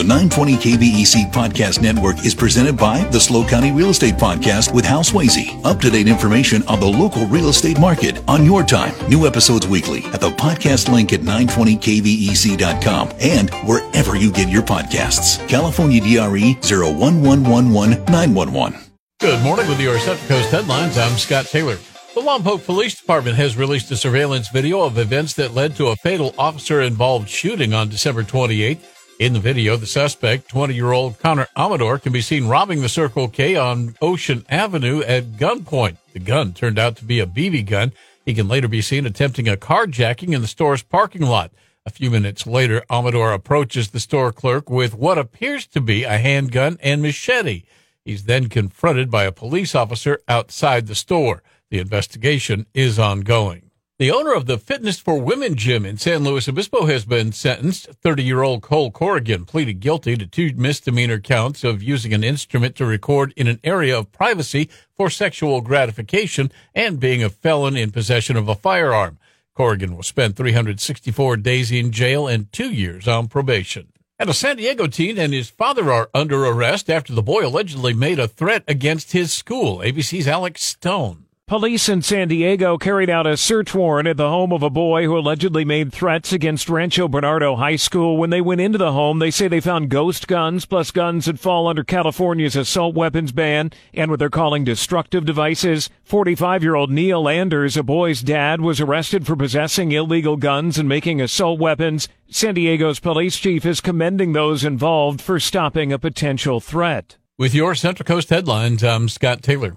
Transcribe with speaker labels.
Speaker 1: The 920 KVEC Podcast Network is presented by the SLO County Real Estate Podcast with Hal Swayze. Up to date information on the local real estate market on your time. New episodes weekly at the podcast link at 920kvec.com and wherever you get your podcasts. California DRE 01111
Speaker 2: Good morning with your Central Coast headlines. I'm Scott Taylor. The Lompoc Police Department has released a surveillance video of events that led to a fatal officer involved shooting on December 28th. In the video, the suspect, 20 year old Connor Amador, can be seen robbing the Circle K on Ocean Avenue at gunpoint. The gun turned out to be a BB gun. He can later be seen attempting a carjacking in the store's parking lot. A few minutes later, Amador approaches the store clerk with what appears to be a handgun and machete. He's then confronted by a police officer outside the store. The investigation is ongoing. The owner of the Fitness for Women gym in San Luis Obispo has been sentenced. 30 year old Cole Corrigan pleaded guilty to two misdemeanor counts of using an instrument to record in an area of privacy for sexual gratification and being a felon in possession of a firearm. Corrigan will spend 364 days in jail and two years on probation. And a San Diego teen and his father are under arrest after the boy allegedly made a threat against his school. ABC's Alex Stone.
Speaker 3: Police in San Diego carried out a search warrant at the home of a boy who allegedly made threats against Rancho Bernardo High School. When they went into the home, they say they found ghost guns plus guns that fall under California's assault weapons ban and what they're calling destructive devices. 45 year old Neil Anders, a boy's dad, was arrested for possessing illegal guns and making assault weapons. San Diego's police chief is commending those involved for stopping a potential threat.
Speaker 2: With your Central Coast headlines, I'm Scott Taylor.